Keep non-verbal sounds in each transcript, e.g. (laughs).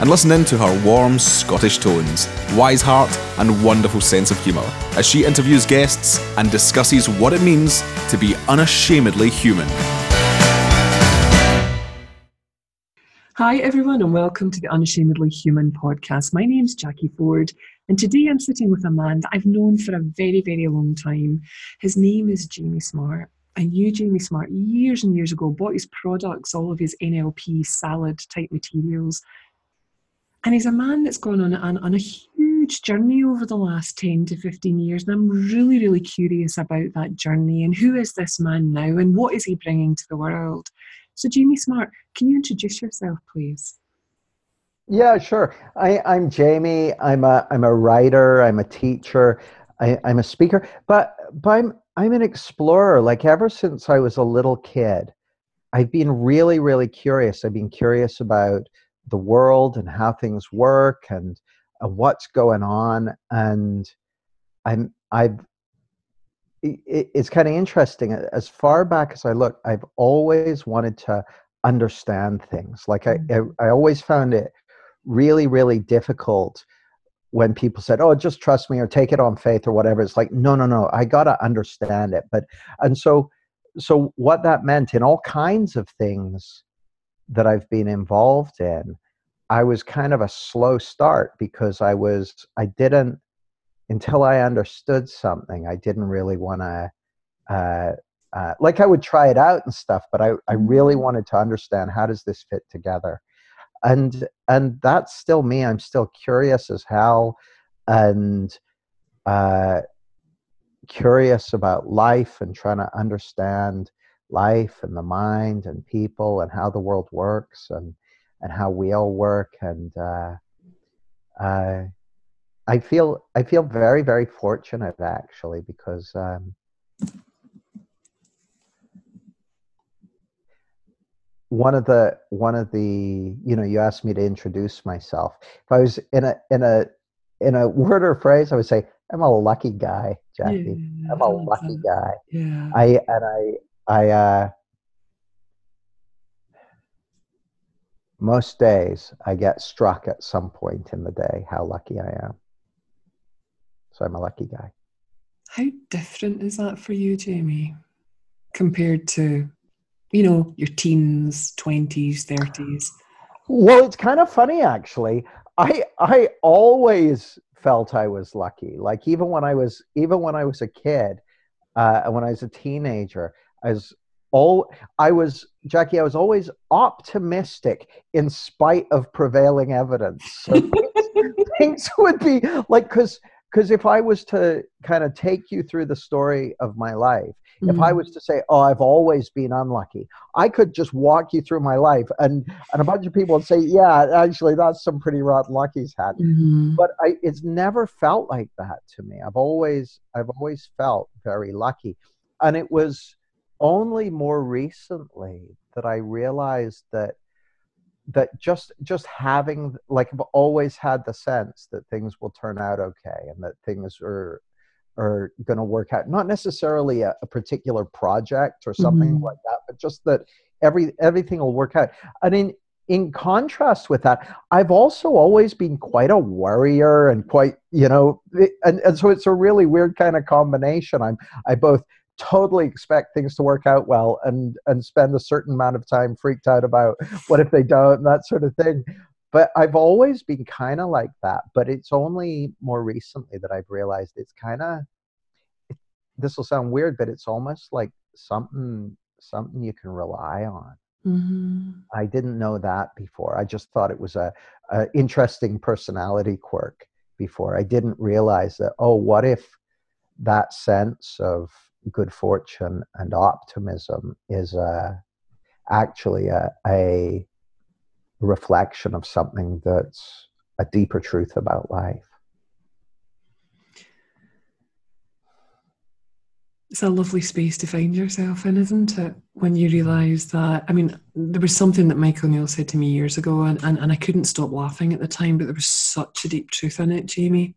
and listen in to her warm Scottish tones, wise heart, and wonderful sense of humour as she interviews guests and discusses what it means to be unashamedly human. Hi, everyone, and welcome to the Unashamedly Human podcast. My name's Jacquie Forde, and today I'm sitting with a man that I've known for a very, very long time. His name is Jamie Smart. I knew Jamie Smart years and years ago, bought his products, all of his NLP salad type materials, and he's a man that's gone on, on, on a huge journey over the last 10 to 15 years. And I'm really, really curious about that journey and who is this man now and what is he bringing to the world. So, Jamie Smart, can you introduce yourself, please? Yeah, sure. I, I'm Jamie. I'm a I'm a writer. I'm a teacher. I, I'm a speaker. But but I'm I'm an explorer. Like ever since I was a little kid, I've been really really curious. I've been curious about the world and how things work and uh, what's going on and i'm i've it, it's kind of interesting as far back as i look i've always wanted to understand things. Like I, mm. I i always found it really really difficult when people said oh just trust me or take it on faith or whatever. It's like no no no i got to understand it. But and so so what that meant in all kinds of things that I've been involved in, I was kind of a slow start because I was I didn't until I understood something. I didn't really want to. Uh, uh, like I would try it out and stuff, but I, I really mm-hmm. wanted to understand how does this fit together, and and that's still me. I'm still curious as hell, and uh, curious about life and trying to understand life and the mind and people and how the world works and and how we all work. And uh, uh, I feel I feel very very fortunate actually because um, one of the one of the you know you asked me to introduce myself. If I was in a in a in a word or phrase I would say I'm a lucky guy Jacquie. Yeah, I'm a lucky guy. yeah. I and I uh, most days I get struck at some point in the day how lucky I am. So I'm a lucky guy. How different is that for you, Jamie, compared to, you know, your teens, 20s, 30s? Well, it's kind of funny actually. I I always felt I was lucky. Like even when I was even when I was a kid, uh, when I was a teenager, as all I was Jacquie, I was always optimistic in spite of prevailing evidence. So (laughs) things would be like because because if I was to kind of take you through the story of my life, mm-hmm. if I mm-hmm. was to say, "Oh, I've always been unlucky," I could just walk you through my life, and and a bunch of people would say, "Yeah, actually, that's some pretty rotten luck he's had." Mm-hmm. But I, it's never felt like that to me. I've always I've always felt very lucky, and it was only more recently that I realized that that just just having like I've always had the sense that things will turn out okay and that things are are going to work out. Not necessarily a, a particular project or something mm-hmm. like that but just that every everything will work out. And in in contrast with that i've also always been quite a worrier and quite you know and, and so it's a really weird kind of combination. I'm i both totally expect things to work out well and and spend a certain amount of time freaked out about what if they don't and that sort of thing. But i've always been kind of like that but it's only more recently that i've realized it's kind of this will sound weird but it's almost like something something you can rely on. Mm-hmm. i didn't know that before. I just thought it was a, a interesting personality quirk before. I didn't realize that oh what if that sense of good fortune and optimism is a, actually a, a reflection of something that's a deeper truth about life. it's a lovely space to find yourself in, isn't it? When you realise that, I mean, there was something that Michael Neill said to me years ago, and, and, and I couldn't stop laughing at the time, but there was such a deep truth in it, Jamie.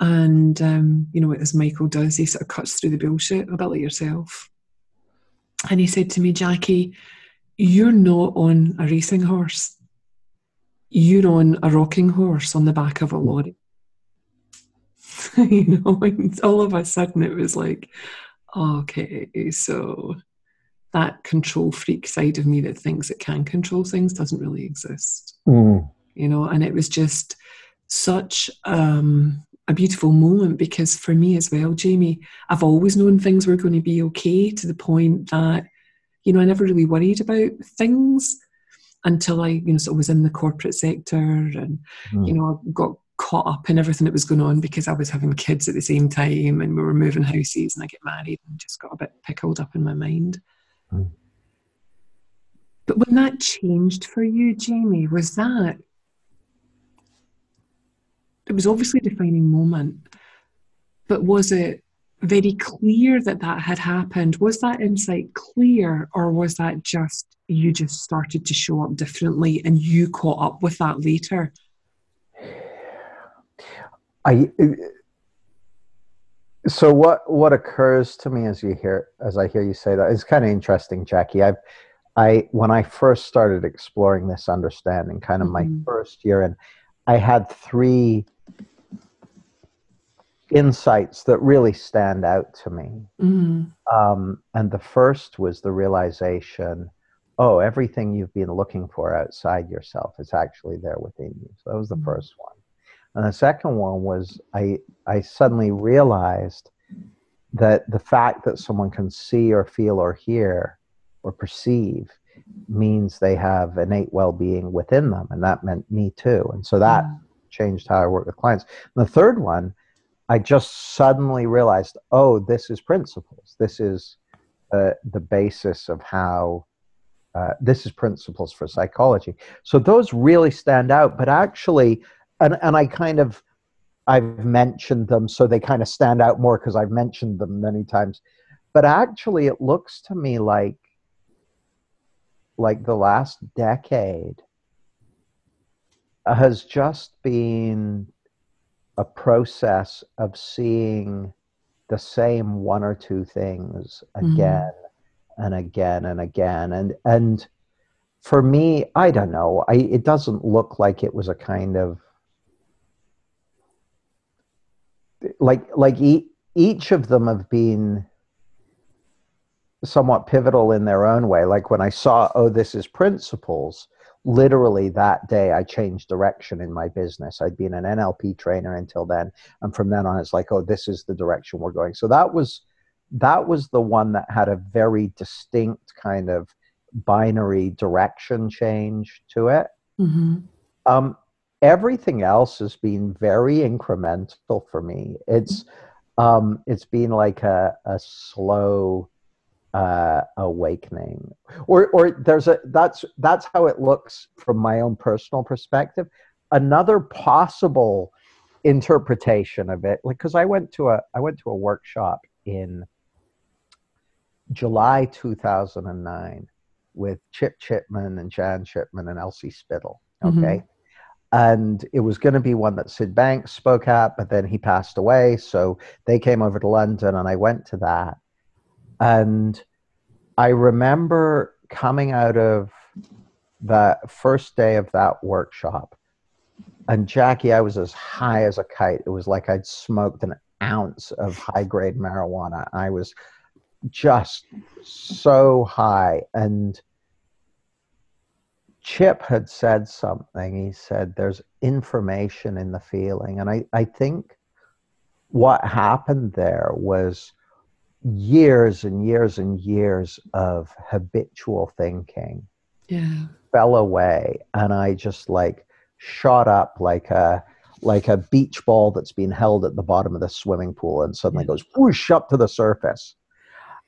And, um, you know, as Michael does, he sort of cuts through the bullshit a bit like yourself. And he said to me, Jacquie, you're not on a racing horse. You're on a rocking horse on the back of a lorry. (laughs) you know, and all of a sudden it was like, okay, so that control freak side of me that thinks it can control things doesn't really exist. Mm. You know, and it was just such um, a beautiful moment because for me as well, Jamie, I've always known things were going to be okay to the point that, you know, I never really worried about things until I, you know, sort of was in the corporate sector and, mm. you know, I got caught up in everything that was going on because I was having kids at the same time and we were moving houses and I get married and just got a bit pickled up in my mind. Mm. But when that changed for you, Jamie, was that it was obviously a defining moment, but was it very clear that that had happened? Was that insight clear, or was that just you just started to show up differently and you caught up with that later? I so what what occurs to me as you hear as I hear you say that is kind of interesting, Jacquie. I've I when I first started exploring this understanding, kind of mm-hmm. my first year, and I had three insights that really stand out to me. Mm-hmm. Um, and the first was the realization, oh, everything you've been looking for outside yourself is actually there within you. So that was the mm-hmm. first one. And the second one was I, I suddenly realized that the fact that someone can see or feel or hear or perceive means they have innate well-being within them and that meant me too and so that mm. changed how i work with clients and the third one i just suddenly realized oh this is principles this is uh, the basis of how uh, this is principles for psychology so those really stand out but actually and and I kind of I've mentioned them so they kind of stand out more because I've mentioned them many times. But actually it looks to me like like the last decade has just been a process of seeing the same one or two things mm-hmm. again mm-hmm. and again and again and and for me i don't know I, it doesn't look like it was a kind of like like e- each of them have been somewhat pivotal in their own way like when i saw oh this is principles literally that day i changed direction in my business i'd been an nlp trainer until then and from then on it's like oh this is the direction we're going so that was that was the one that had a very distinct kind of binary direction change to it mm-hmm. um, everything else has been very incremental for me. It's um, it's been like a, a slow uh, awakening, or or there's a that's that's how it looks from my own personal perspective. Another possible interpretation of it, like because I went to a I went to a workshop in July 2009 with Chip Chipman and Jan Chipman and Elsie Spittle. Mm-hmm. Okay. Mm-hmm and it was going to be one that Syd Banks spoke at, but then he passed away. So they came over to London, and I went to that. And I remember coming out of the first day of that workshop, and Jackie, I was as high as a kite. It was like I'd smoked an ounce of high grade marijuana. I was just so high. And Chip had said something. He said, There's information in the feeling. And I, I think what happened there was years and years and years of habitual thinking yeah. fell away. And I just like shot up like a like a beach ball that's been held at the bottom of the swimming pool and suddenly yeah. goes whoosh up to the surface.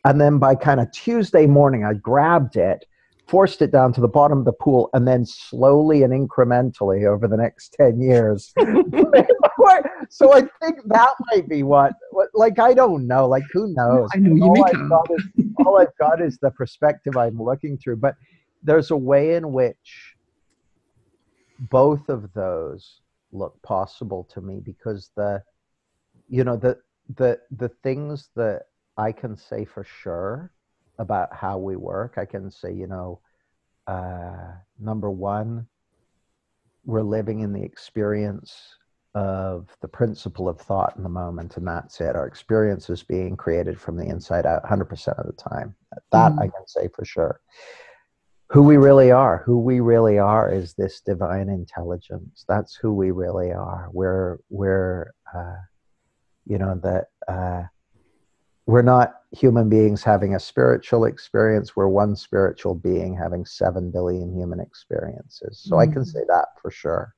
And then by kind of Tuesday morning, I grabbed it forced it down to the bottom of the pool, and then slowly and incrementally over the next 10 years, (laughs) (laughs) (laughs) so I think that might be what, what. Like I don't know. Like who knows? I know you all make I've got is, (laughs) all I've got is the perspective I'm looking through. But there's a way in which both of those look possible to me because the, you know, the the the things that I can say for sure about how we work. I can say, you know, uh, number one, we're living in the experience of the principle of thought in the moment, and that's it. Our experience is being created from the inside out 100% of the time. That mm. I can say for sure. Who we really are, who we really are is this divine intelligence. That's who we really are. We're, we're, uh, you know, that, uh, we're not human beings having a spiritual experience we're one spiritual being having 7 billion human experiences so mm-hmm. i can mm. say that for sure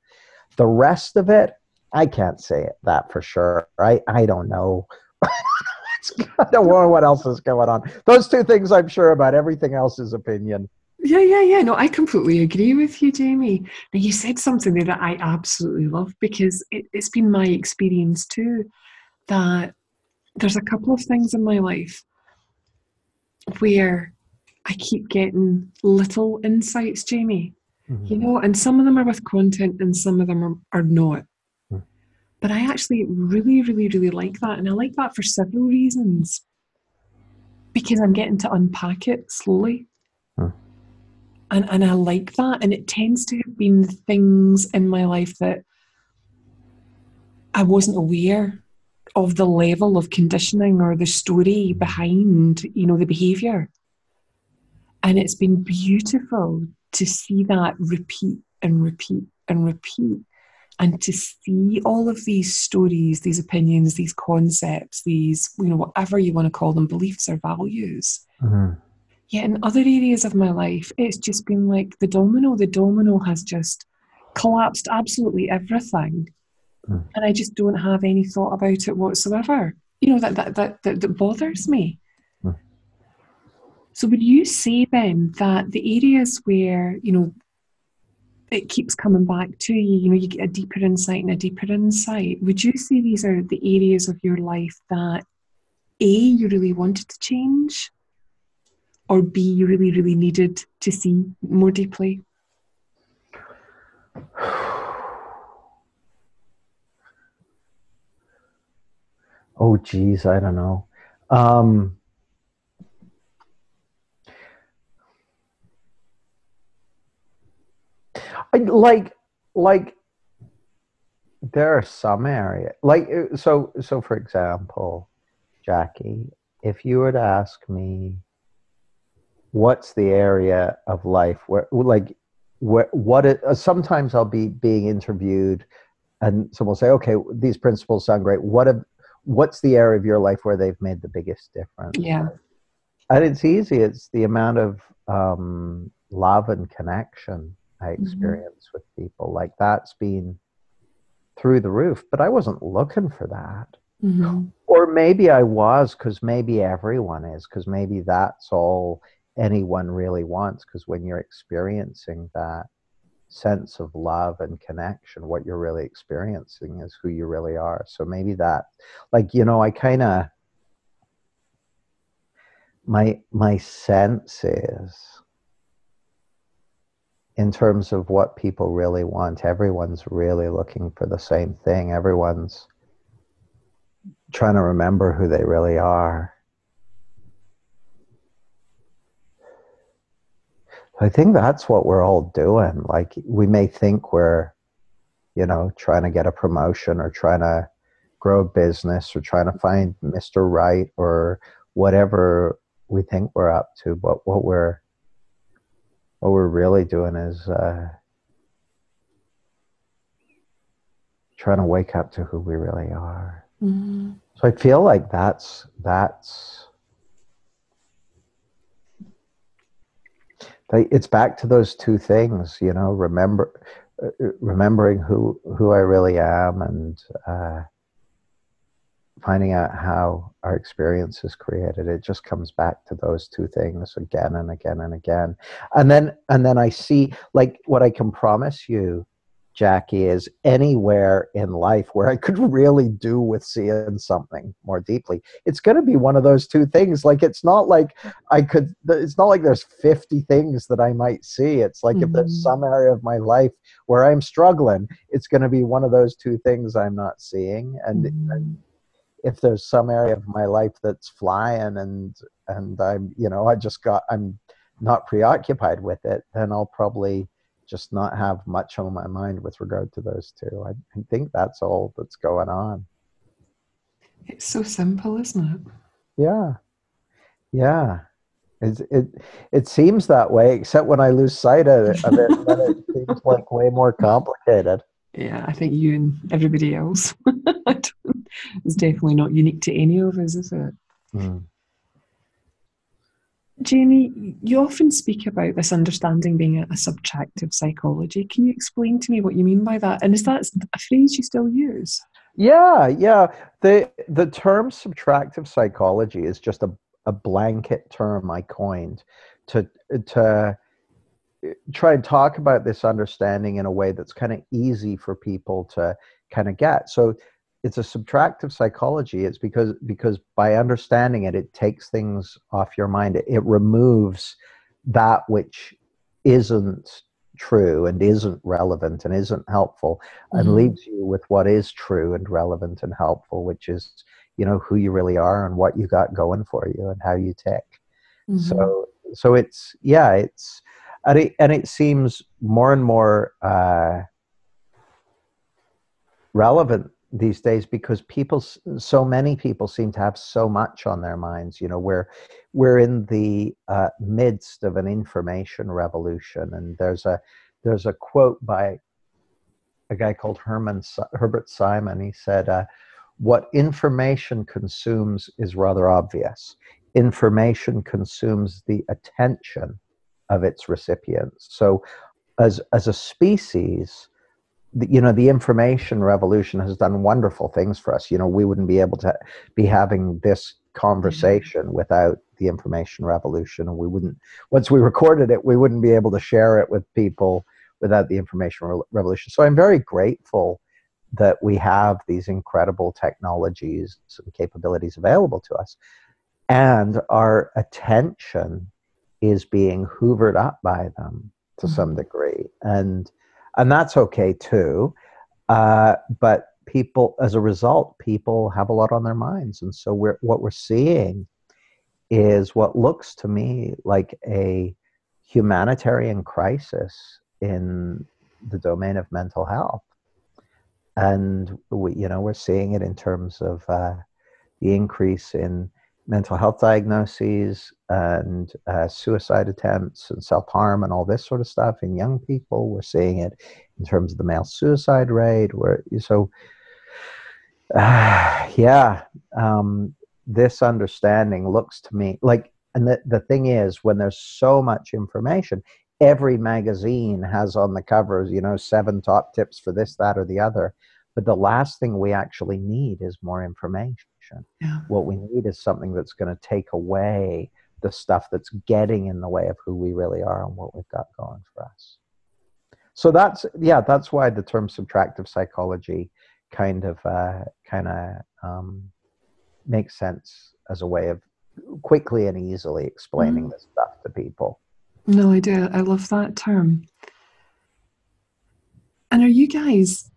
the rest of it i can't say it, that for sure i i don't know (laughs) i don't know what else is going on those two things i'm sure about everything else is opinion yeah, yeah, yeah. No, I completely agree with you, Jamie. Now, you said something there that I absolutely love because it, it's been my experience too that there's a couple of things in my life where I keep getting little insights, Jamie. Mm-hmm. You know, and some of them are with content and some of them are, are not. But I actually really, really, really like that. And I like that for several reasons. Because I'm getting to unpack it slowly. Mm. And, and I like that. And it tends to have been things in my life that I wasn't aware of the level of conditioning or the story behind you know the behavior and it's been beautiful to see that repeat and repeat and repeat and to see all of these stories these opinions these concepts these you know whatever you want to call them beliefs or values mm-hmm. yet in other areas of my life it's just been like the domino the domino has just collapsed absolutely everything mm. and I just don't have any thought about it whatsoever. You know that that that that, that bothers me. Mm. So would you say then that the areas where you know it keeps coming back to you, you know, you get a deeper insight and a deeper insight. Would you say these are the areas of your life that A, you really wanted to change, or B, you really, really needed to see more deeply? (sighs) Oh, geez, I don't know. Um, I, like, like, there are some areas, like, so, so for example, Jacquie, if you were to ask me, what's the area of life where, like, where, what it, uh, sometimes I'll be being interviewed and someone will say, okay, these principles sound great. What have, what's the area of your life where they've made the biggest difference? Yeah. And it's easy. It's the amount of um, love and connection I mm-hmm. experience mm-hmm. with people. Like that's been through the roof, but I wasn't looking for that. Mm-hmm. Or maybe I was because maybe everyone is, because maybe that's all anyone really wants. Because when you're experiencing that, sense of love and connection what you're really experiencing is who you really are so maybe that like you know i kind of my my sense is in terms of what people really want everyone's really looking for the same thing everyone's trying to remember who they really are I think that's what we're all doing. Like we may think we're, you know, trying to get a promotion or trying to grow a business or trying to find Mr. Right or whatever we think we're up to, but what we're what we're really doing is uh, trying to wake up to who we really are. Mm-hmm. So I feel like that's that's it's back to those two things you know remember uh, remembering who who i really am and uh, finding out how our experience is created it just comes back to those two things again and again and again and then and then i see like what i can promise you Jacquie, is anywhere in life where I could really do with seeing something more deeply. It's going to be one of those two things. Like, it's not like I could, it's not like there's 50 things that I might see. It's like mm-hmm. if there's mm-hmm. some area of my life where I'm struggling, it's going to be one of those two things I'm not seeing. And, mm-hmm. and if there's some area of my life that's flying and, and I'm, you know, I just got, I'm not preoccupied with it, then I'll probably just not have much on my mind with regard to those two. I, I think that's all that's going on. It's so simple, isn't it? Yeah. Yeah. It, it it seems that way, except when I lose sight of it, of it then it (laughs) seems like way more complicated. Yeah, I think you and everybody else. (laughs) it's definitely not unique to any of us, is it? Mm. Jamie, you often speak about this understanding being a, a, subtractive psychology. Can you explain to me what you mean by that? And is that a phrase you still use? Yeah, yeah. The the term subtractive psychology is just a, a blanket term I coined to to try and talk about this understanding in a way that's kind of easy for people to kind of get. So it's a subtractive psychology it's because because by understanding it it takes things off your mind it, it removes that which isn't true and isn't relevant and isn't helpful mm-hmm. and leaves you with what is true and relevant and helpful which is you know who you really are and what you got going for you and how you tick mm-hmm. so so it's yeah it's and it, and it seems more and more uh, relevant these days because people so many people seem to have so much on their minds you know we're we're in the uh, midst of an information revolution. And there's a there's a quote by a guy called Herman Herbert Simon. He said uh, what information consumes is rather obvious. Information consumes the attention of its recipients. So as as a species you know the information revolution has done wonderful things for us. You know we wouldn't be able to be having this conversation mm-hmm. without the information revolution and we wouldn't once we recorded it we wouldn't be able to share it with people without the information re- revolution. So i'm very grateful that we have these incredible technologies and capabilities available to us and our attention is being hoovered up by them to mm-hmm. some degree and and that's okay too. Uh, but people, as a result, people have a lot on their minds, and so we're what we're seeing is what looks to me like a humanitarian crisis in the domain of mental health and we, you know we're seeing it in terms of uh, the increase in mental health diagnoses and uh, suicide attempts and self harm and all this sort of stuff in young people. We're seeing it in terms of the male suicide rate. Where so, uh, (sighs) yeah, um, this understanding looks to me like, and the the thing is, when there's so much information, every magazine has on the covers, you know, seven top tips for this, that, or the other. But the last thing we actually need is more information. Yeah. What we need is something that's going to take away the stuff that's getting in the way of who we really are and what we've got going for us. So that's yeah, that's why the term subtractive psychology kind of uh, kind of um, makes sense as a way of quickly and easily explaining mm. this stuff to people. No, idea. I love that term. And are you guys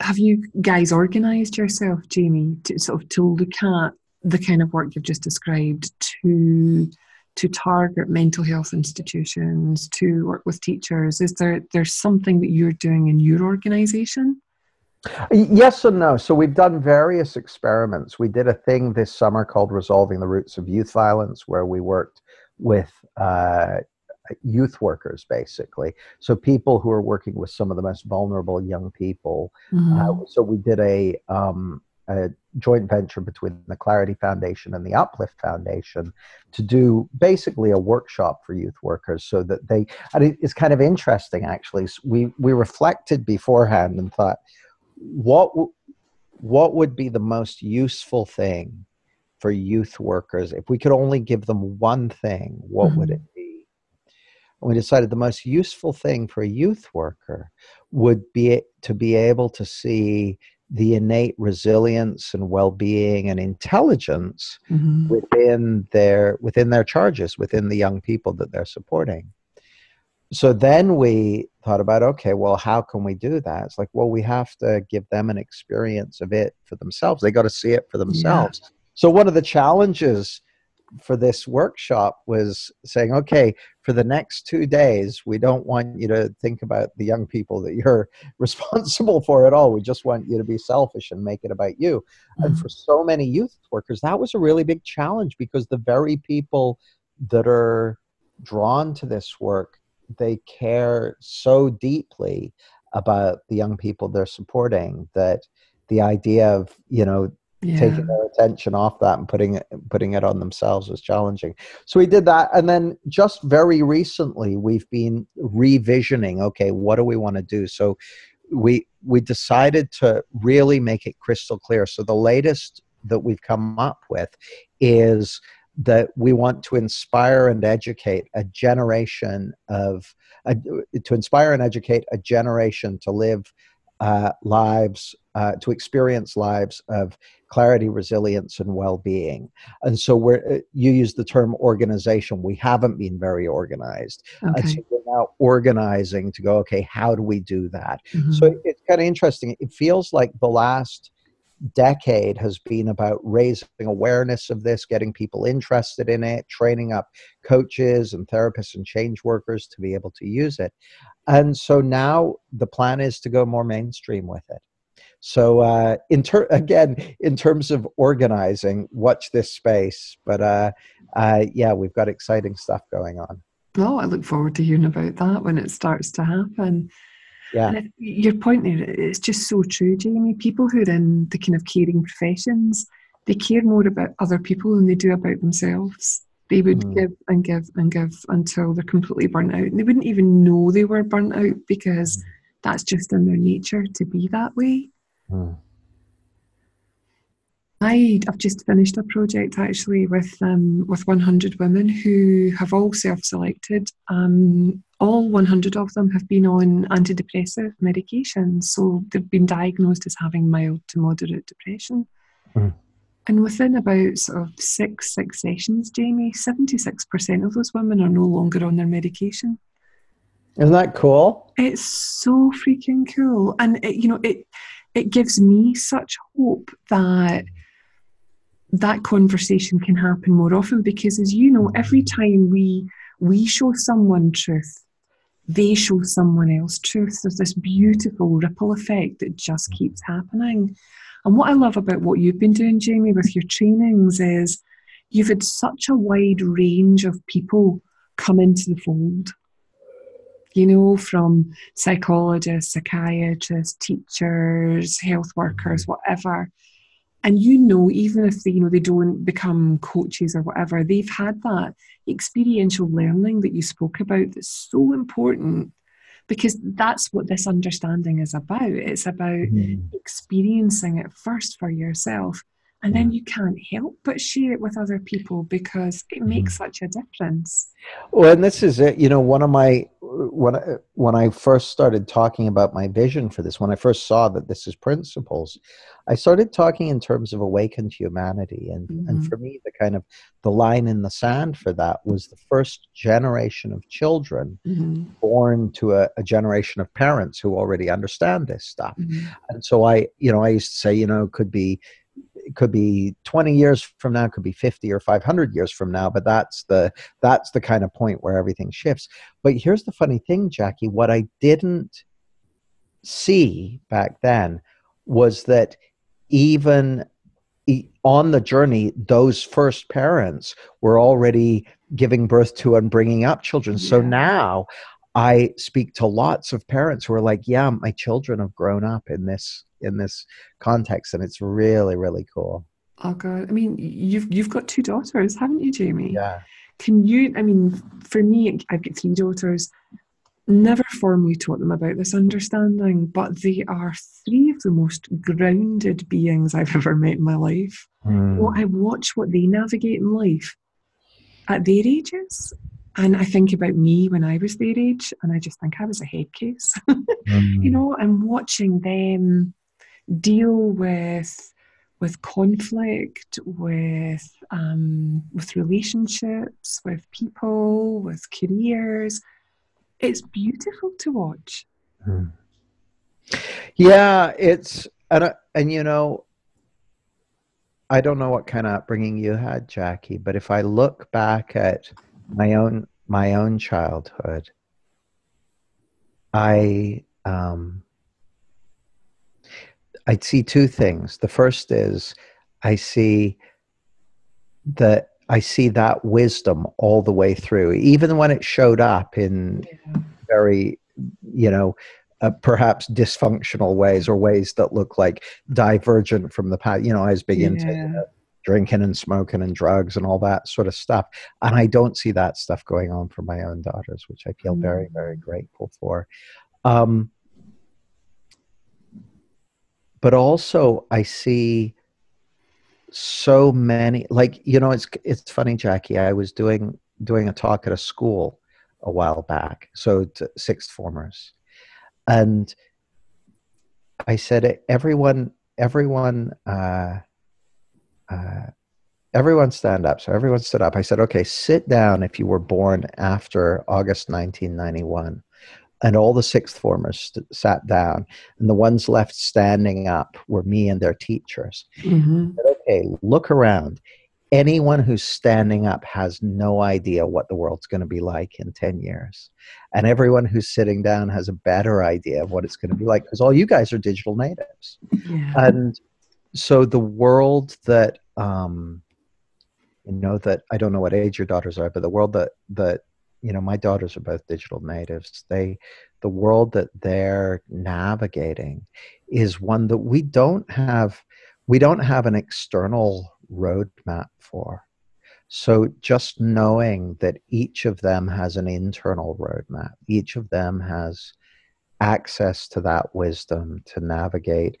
have you guys organized yourself, Jamie, to sort of to look at the kind of work you've just described to to target mental health institutions, to work with teachers? Is there there's something that you're doing in your organization? Yes and no. So we've done various experiments. We did a thing this summer called Resolving the Roots of Youth Violence, where we worked with uh, youth workers basically so people who are working with some of the most vulnerable young people mm-hmm. uh, so we did a, um, a joint venture between the clarity foundation and the uplift foundation to do basically a workshop for youth workers so that they and it's kind of interesting actually we we reflected beforehand and thought what what would be the most useful thing for youth workers if we could only give them one thing what mm-hmm. would it And we decided the most useful thing for a youth worker would be to be able to see the innate resilience and well-being and intelligence mm-hmm. within their within their charges within the young people that they're supporting so then we thought about okay well how can we do that it's like well we have to give them an experience of it for themselves they got to see it for themselves yeah. so one of the challenges for this workshop was saying, okay, for the next two days, we don't want you to think about the young people that you're (laughs) responsible for at all. We just want you to be selfish and make it about you. Mm-hmm. And for so many youth workers, that was a really big challenge because the very people that are drawn to this work, they care so deeply about the young people they're supporting that the idea of, you know, yeah. taking their attention off that and putting it putting it on themselves was challenging. So we did that and then just very recently we've been revisioning okay what do we want to do? So we we decided to really make it crystal clear. So the latest that we've come up with is that we want to inspire and educate a generation of uh, to inspire and educate a generation to live uh, lives uh, to experience lives of clarity, resilience, and well-being. And so we're uh, you use the term organization. We haven't been very organized, okay. and so we're now organizing to go. Okay, how do we do that? Mm-hmm. So it's kind of interesting. It feels like the last decade has been about raising awareness of this, getting people interested in it, training up coaches and therapists and change workers to be able to use it. And so now the plan is to go more mainstream with it. So, uh, in ter- again, in terms of organizing, watch this space. But uh, uh, yeah, we've got exciting stuff going on. Oh, I look forward to hearing about that when it starts to happen. Yeah. And your point there is just so true, Jamie. People who are in the kind of caring professions, they care more about other people than they do about themselves. They would mm. give and give and give until they're completely burnt out. And they wouldn't even know they were burnt out because mm. that's just in their nature to be that way. Mm. I, have just finished a project actually with um, with 100 women who have all self-selected. Um, all 100 of them have been on antidepressive medication, so they've been diagnosed as having mild to moderate depression. Mm. And within about sort of six six sessions, Jamie, 76% of those women are no longer on their medication. Isn't that cool? It's so freaking cool, and it, you know it it gives me such hope that that conversation can happen more often because as you know every time we we show someone truth they show someone else truth. There's this beautiful ripple effect that just keeps happening. And what i love about what you've been doing jamie with your trainings is you've had such a wide range of people come into the fold you know, from psychologists, psychiatrists, teachers, health workers, mm-hmm. whatever. And you know, even if they, you know they don't become coaches or whatever, they've had that experiential learning that you spoke about that's so important because that's what this understanding is about. It's about mm-hmm. experiencing it first for yourself and then you can't help but share it with other people because it mm-hmm. makes such a difference well and this is it you know one of my when I, when I first started talking about my vision for this when i first saw that this is principles i started talking in terms of awakened humanity and mm-hmm. and for me the kind of the line in the sand for that was the first generation of children mm-hmm. born to a, a, generation of parents who already understand this stuff mm-hmm. and so i you know i used to say you know could be it could be 20 years from now could be 50 or 500 years from now but that's the that's the kind of point where everything shifts but here's the funny thing jacquie what i didn't see back then was that even on the journey those first parents were already giving birth to and bringing up children yeah. so now i speak to lots of parents who are like yeah my children have grown up in this in this context, and it's really really cool. Oh god, I mean, you've you've got two daughters, haven't you, Jamie? Yeah. Can you? I mean, for me, I've got three daughters. Never formally taught them about this understanding, but they are three of the most grounded beings I've ever met in my life. Mm. Well, I watch what they navigate in life at their ages And I think about me when I was their age, and I just think I was a head case, (laughs) Mm. you know, and watching them deal with with conflict, with um, with relationships, with people, with careers. It's beautiful to watch. Mm. Yeah, it's and and you know, I don't know what kind of upbringing you had, Jacquie, but if I look back at my own my own childhood, I um, I see two things. The first is I see that I see that wisdom all the way through, even when it showed up in Yeah. very, you know, uh, perhaps dysfunctional ways or ways that look like divergent from the past. You know, I was big into Yeah. uh, drinking and smoking and drugs and all that sort of stuff. And I don't see that stuff going on for my own daughters, which I feel very, very grateful for. Um, but also, I see so many like you know it's it's funny jacquie i was doing doing a talk at a school a while back so to sixth formers and i said everyone everyone uh, uh, everyone stand up. So everyone stood up. I said okay sit down if you were born after august 1991 and all the sixth formers st- sat down and the ones left standing up were me and their teachers Mhm. said, okay, look around. Anyone who's standing up has no idea what the world's going to be like in 10 years. And everyone who's sitting down has a better idea of what it's going to be like because all you guys are digital natives. Yeah. And so the world that, um, you know, that I don't know what age your daughters are, but the world that, that, you know, my daughters are both digital natives. They, the world that they're navigating is one that we don't have we don't have an external roadmap for. So just knowing that each of them has an internal roadmap, each of them has access to that wisdom to navigate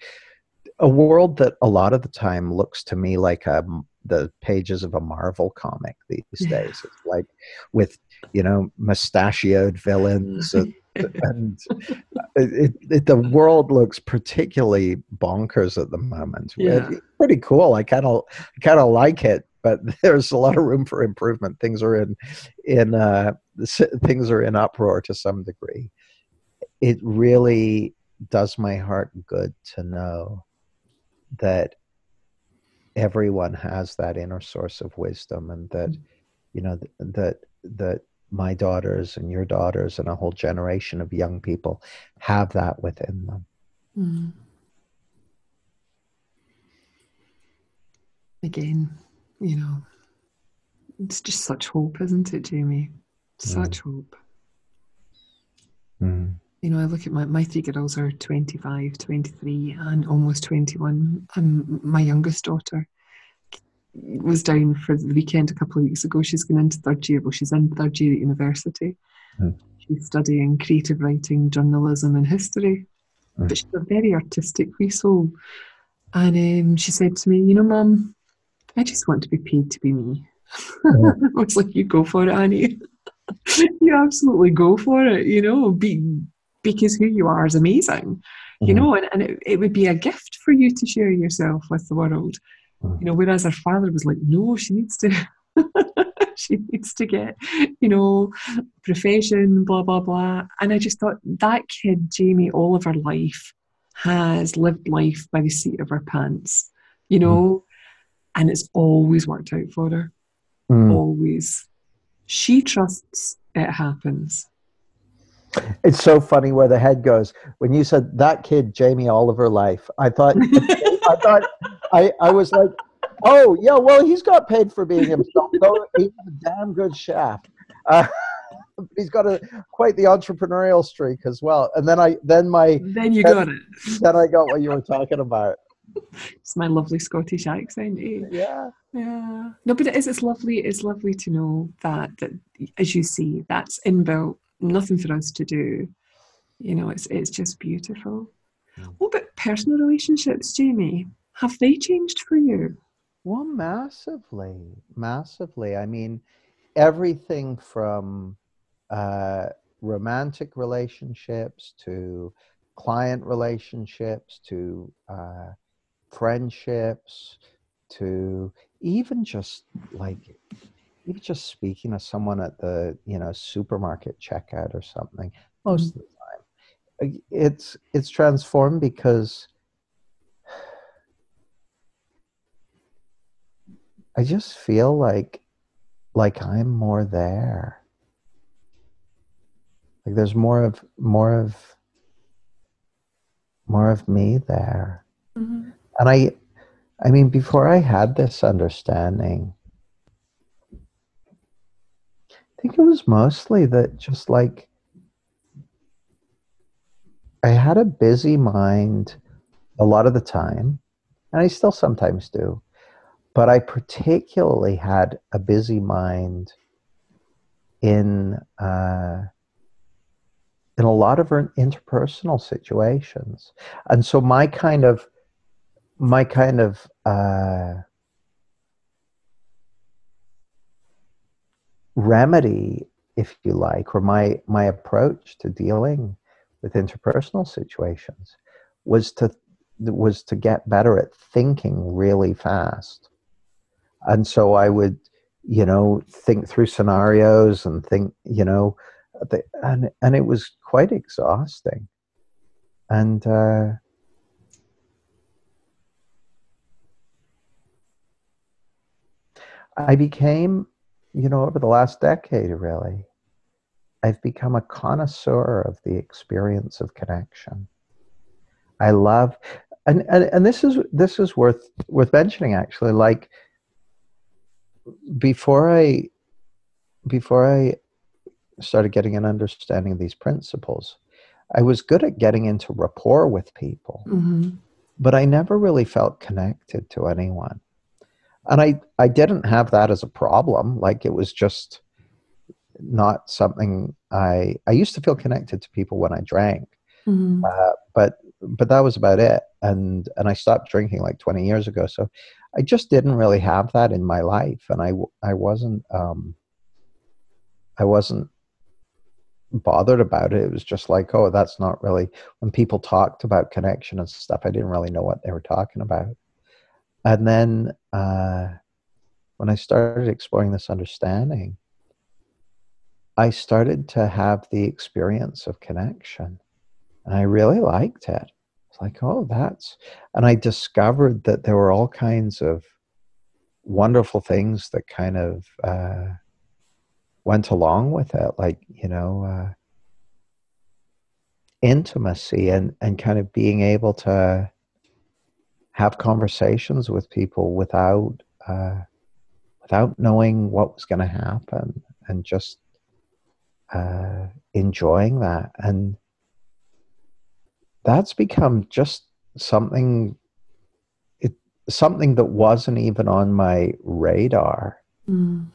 a world that a lot of the time looks to me like a, the pages of a Marvel comic these days. It's like with, you know, mustachioed villains and (laughs) and it, it, the world looks particularly bonkers at the moment. Yeah. It's pretty cool. I kind of kind of like it, but (laughs) there's a lot of room for improvement. Things are in in uh, things are in uproar to some degree. It really does my heart good to know that everyone has that inner source of wisdom and that you know th- that that my daughters and your daughters and a whole generation of young people have that within them Mm. Again, you know, it's just such hope, isn't it, Jamie? Such hope. mm. You know, I look at my, my three girls are 25, 23, and almost 21. And my youngest daughter was down for the weekend a couple of weeks ago. She's going into third year. Well, she's in third year at university. Mm. She's studying creative writing, journalism, and history. Mm. But she's a very artistic wee soul. And um, she said to me, You know, Mum, I just want to be paid to be me. (laughs) I was like, You go for it, Annie. (laughs) you absolutely go for it, you know, be, because who you are is amazing, you Mhm. know, and, and it, it would be a gift for you to share yourself with the world. You know, whereas her father was like, no, she needs to. (laughs) she needs to get, you know, profession, blah, blah, blah. And I just thought that kid, Jamie, all of her life has lived life by the seat of her pants, you know, and it's always worked out for her Mm. always. She trusts it happens. it's so funny where the head goes when you said that kid jamie oliver life i thought (laughs) i thought i i was like oh yeah well he's got paid for being himself though he's a damn good chef uh, (laughs) he's got a quite the entrepreneurial streak as well and then i then my Then you got it. then i got what you were talking about It's my lovely Scottish accent. Eh? yeah Yeah. No, but it is. It's lovely. It's lovely to know that that as you see, that's inbuilt. Nothing for us to do. You know, it's it's just beautiful. What about personal relationships, Jamie? Have they changed for you? Well, massively, massively. I mean, everything from uh, romantic relationships to client relationships to uh, friendships to even just like even just speaking to someone at the you know supermarket checkout or something most mm-hmm. of the time it's it's transformed because i just feel like like i'm more there. Like there's more of more of more of me there. Mm-hmm. and i i mean before i had this understanding i think it was mostly that just like i had a busy mind a lot of the time and i still sometimes do but i particularly had a busy mind in uh, in a lot of interpersonal situations. And so my kind of my kind of uh, remedy if you like or my my approach to dealing with interpersonal situations was to was to get better at thinking really fast and so i would you know think through scenarios and think you know the, and and it was quite exhausting, and uh, I became, you know, over the last decade, really, I've become a connoisseur of the experience of connection. I love, and, and, and this is this is worth worth mentioning actually. Like before I before I started getting an understanding of these principles, I was good at getting into rapport with people, mm-hmm. but I never really felt connected to anyone. And I, I didn't have that as a problem. Like it was just not something I, I used to feel connected to people when I drank, mm-hmm. uh, but, but that was about it. And, and I stopped drinking like 20 years ago. So I just didn't really have that in my life. And I, I wasn't, um, I wasn't bothered about it. It was just like, oh, that's not really when people talked about connection and stuff. I didn't really know what they were talking about. And then uh, when I started exploring this understanding, I started to have the experience of connection, and I really liked it. It's like, oh, that's, and I discovered that there were all kinds of wonderful things that kind of. Uh, went along with it, like you know, uh, intimacy and and kind of being able to have conversations with people without uh, without knowing what was going to happen, and just uh, enjoying that, and that's become just something it something that wasn't even on my radar. Mm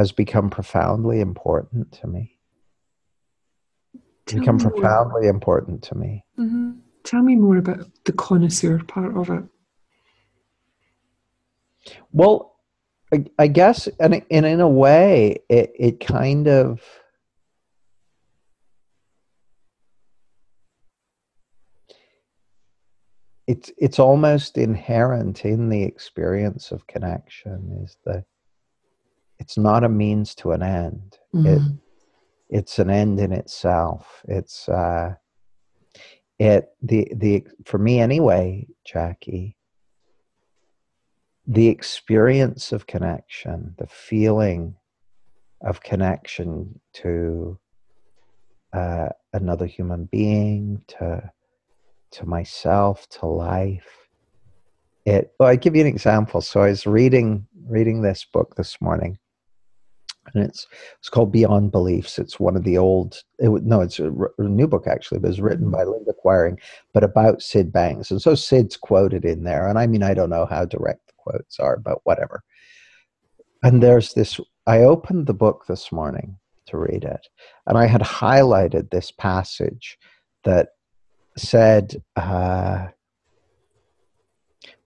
has become profoundly important to me. Tell become me profoundly more. important to me. Mm-hmm. Tell me more about the connoisseur part of it. Well, I, I guess, and, and in a way, it, it kind of. It's, it's almost inherent in the experience of connection is that it's not a means to an end. Mm-hmm. It, it's an end in itself. It's uh, it the the for me anyway, Jacquie. The experience of connection, the feeling of connection to uh, another human being, to to myself, to life. It. Well, I give you an example. So I was reading reading this book this morning, and it's it's called Beyond Beliefs. It's one of the old. It, no, it's a, a, new book actually, but it's written mm-hmm. by Linda Quiring, but about Syd Banks, and so Syd's quoted in there. And I mean, I don't know how direct the quotes are, but whatever. And there's this. I opened the book this morning to read it, and I had highlighted this passage that said. Uh,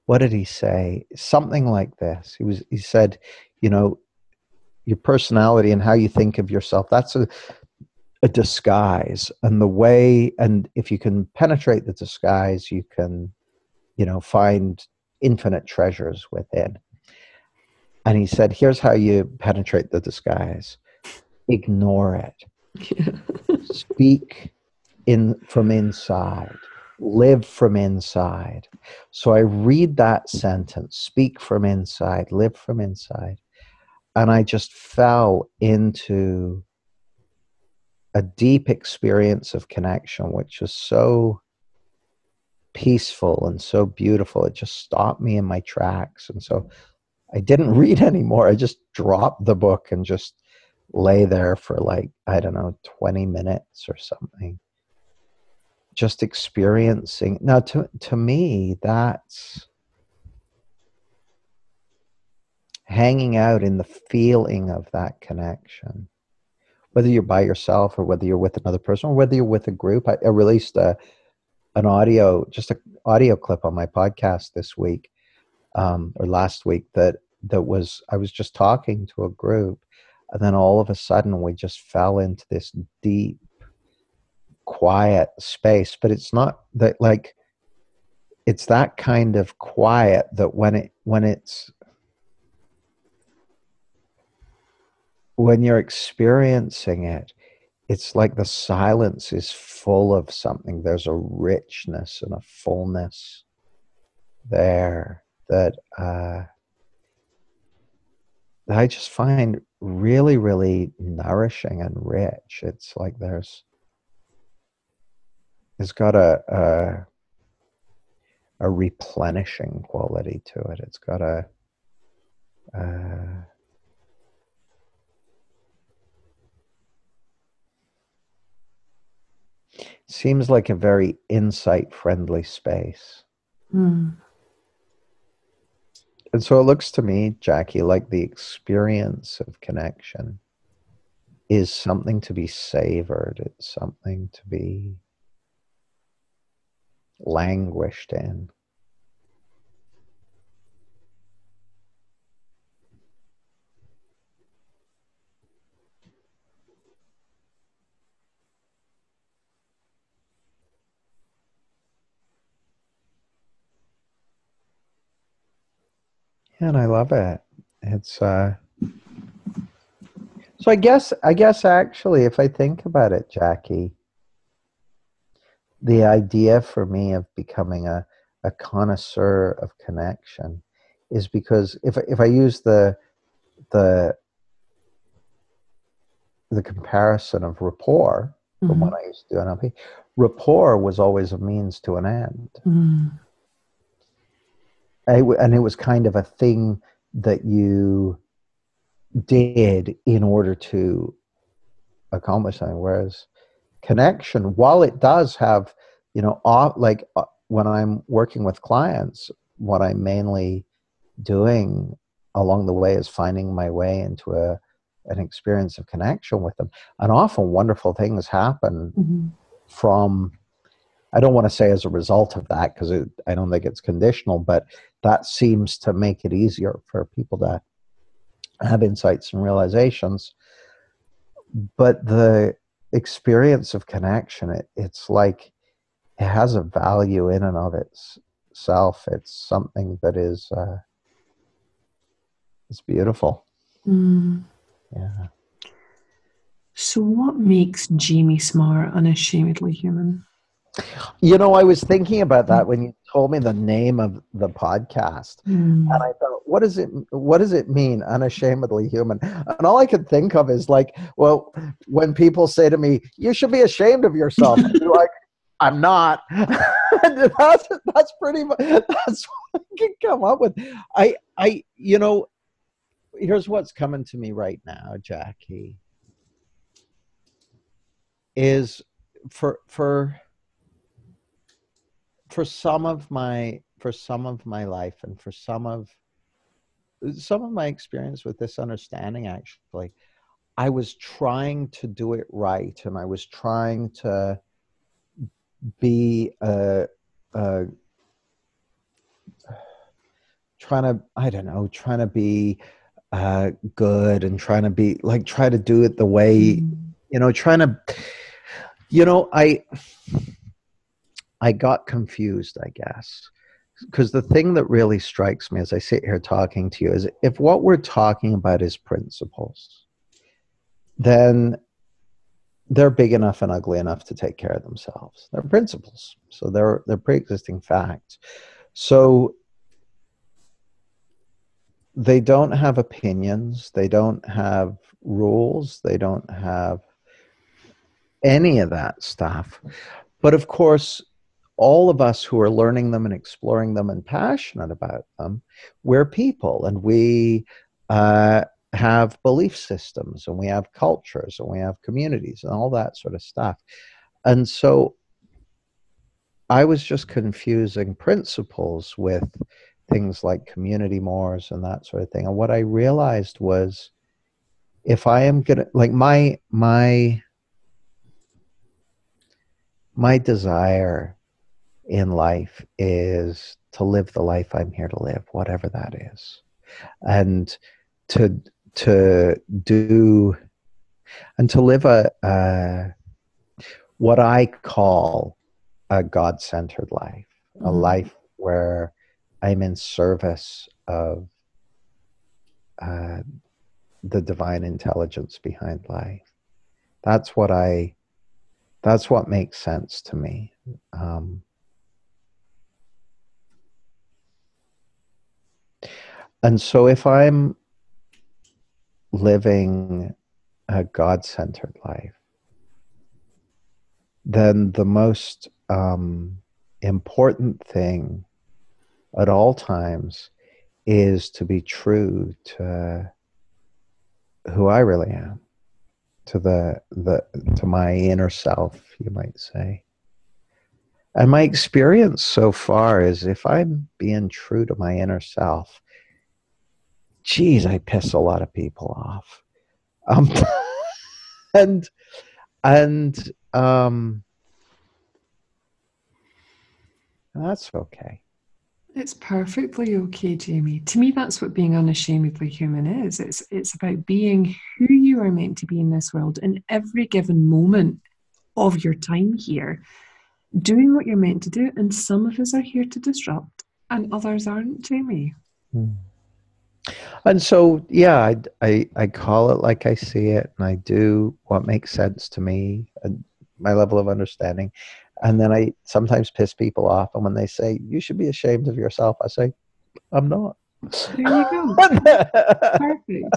what did he say? Something like this. He was. He said, you know, your personality and how you think of yourself that's a a disguise and the way and if you can penetrate the disguise you can you know find infinite treasures within and he said here's how you penetrate the disguise ignore it (laughs) speak in from inside live from inside. So i read that sentence speak from inside live from inside and i just fell into a deep experience of connection which was so peaceful and so beautiful. It just stopped me in my tracks. And so i didn't (laughs) read anymore. I just dropped the book and just lay there for like i don't know 20 minutes or something just experiencing now to to me that's hanging out in the feeling of that connection. Whether you're by yourself or whether you're with another person or whether you're with a group i, I released a an audio just an audio clip on my podcast this week um, or last week that that was i was just talking to a group and then all of a sudden we just fell into this deep quiet space but it's not that like it's that kind of quiet that when it when it's when you're experiencing it it's like the silence is full of something there's a richness and a fullness there that uh, I just find really, really nourishing and rich. It's like there's it's got a, a a, replenishing quality to it. It's got a, a seems like a very insight friendly space. Mm. And so it looks to me, Jacquie, like the experience of connection is something to be savored. It's something to be languished in. and I love it. It's uh so I guess I guess actually if I think about it, Jacquie, the idea for me of becoming a, a connoisseur of connection is because if if I use the the the comparison of rapport mm-hmm. from what I used to do NLP, rapport was always a means to an end. Mm. and it was kind of a thing that you did in order to accomplish something. Whereas connection, while it does have, you know, like uh, when I'm working with clients, what I'm mainly doing along the way is finding my way into a an experience of connection with them. And often wonderful things happen mm-hmm. from I don't want to say as a result of that because I don't think it's conditional, but that seems to make it easier for people to have insights and realizations. But the experience of connection, it, it's like it has a value in and of itself. It's something that is uh, it's beautiful. Mm. Yeah. So, what makes Jamie Smart unashamedly human? You know, I was thinking about that when you told me the name of the podcast, mm. and I thought, what does it what does it mean, unashamedly human? And all I could think of is like, well, when people say to me, "You should be ashamed of yourself," like, (laughs) "I'm not." (laughs) that's that's pretty much that's (laughs) what I can come up with. I I you know, here's what's coming to me right now, Jacquie. Is for for for some of my for some of my life and for some of some of my experience with this understanding actually i was trying to do it right and i was trying to be a, a trying to i don't know trying to be uh, good and trying to be like try to do it the way mm. you know trying to you know i i got confused i guess. Because the thing that really strikes me as i sit here talking to you is if what we're talking about is principles then they're big enough and ugly enough to take care of themselves. They're principles. So they're they're pre-existing facts. So they don't have opinions. They don't have rules. They don't have any of that stuff. But of course all of us who are learning them and exploring them and passionate about them we're people and we uh, have belief systems and we have cultures and we have communities and all that sort of stuff and so i was just confusing principles with things like community mores and that sort of thing. And what I realized was if I am gonna like my my my desire in life is to live the life I'm here to live, whatever that is. And to to do and to live a, a what I call a God centered life, mm-hmm. a life where I'm in service of uh, the divine intelligence behind life. That's what I. That's what makes sense to me. Um, and so, if I'm living a God centered life, then the most um, important thing at all times is to be true to who I really am, to the the to my inner self, you might say. And my experience so far is if I'm being true to my inner self, geez, I piss a lot of people off. Um, (laughs) and and um, that's okay. It's perfectly okay, Jamie. To me, that's what being unashamedly human is. It's it's about being who you are meant to be in this world in every given moment of your time here, doing what you're meant to do. And some of us are here to disrupt, and others aren't, Jamie. Hmm. And so, yeah, I, I I call it like I see it, and I do what makes sense to me and my level of understanding and then I sometimes piss people off. And when they say, you should be ashamed of yourself, I say, I'm not. There you go. (laughs) Perfect.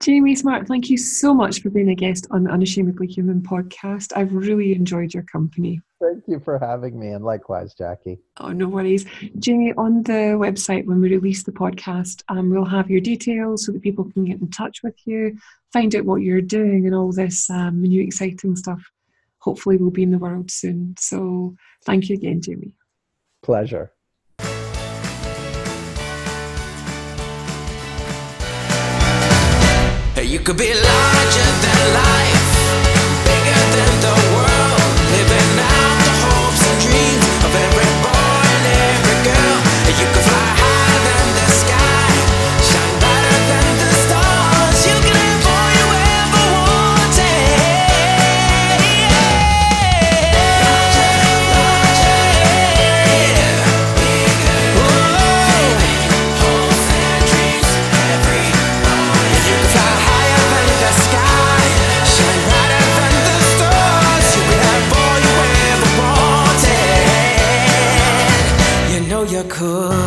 Jamie Smart, thank you so much for being a guest on the Unashamedly Human podcast. I've really enjoyed your company. Thank you for having me, and likewise, Jacquie. Oh, no worries. Jamie, on the website, when we release the podcast, um, we'll have your details so that people can get in touch with you, find out what you're doing, and all this um, new exciting stuff hopefully will be in the world soon. So thank you again, Jamie. Pleasure. You could be larger than life. could.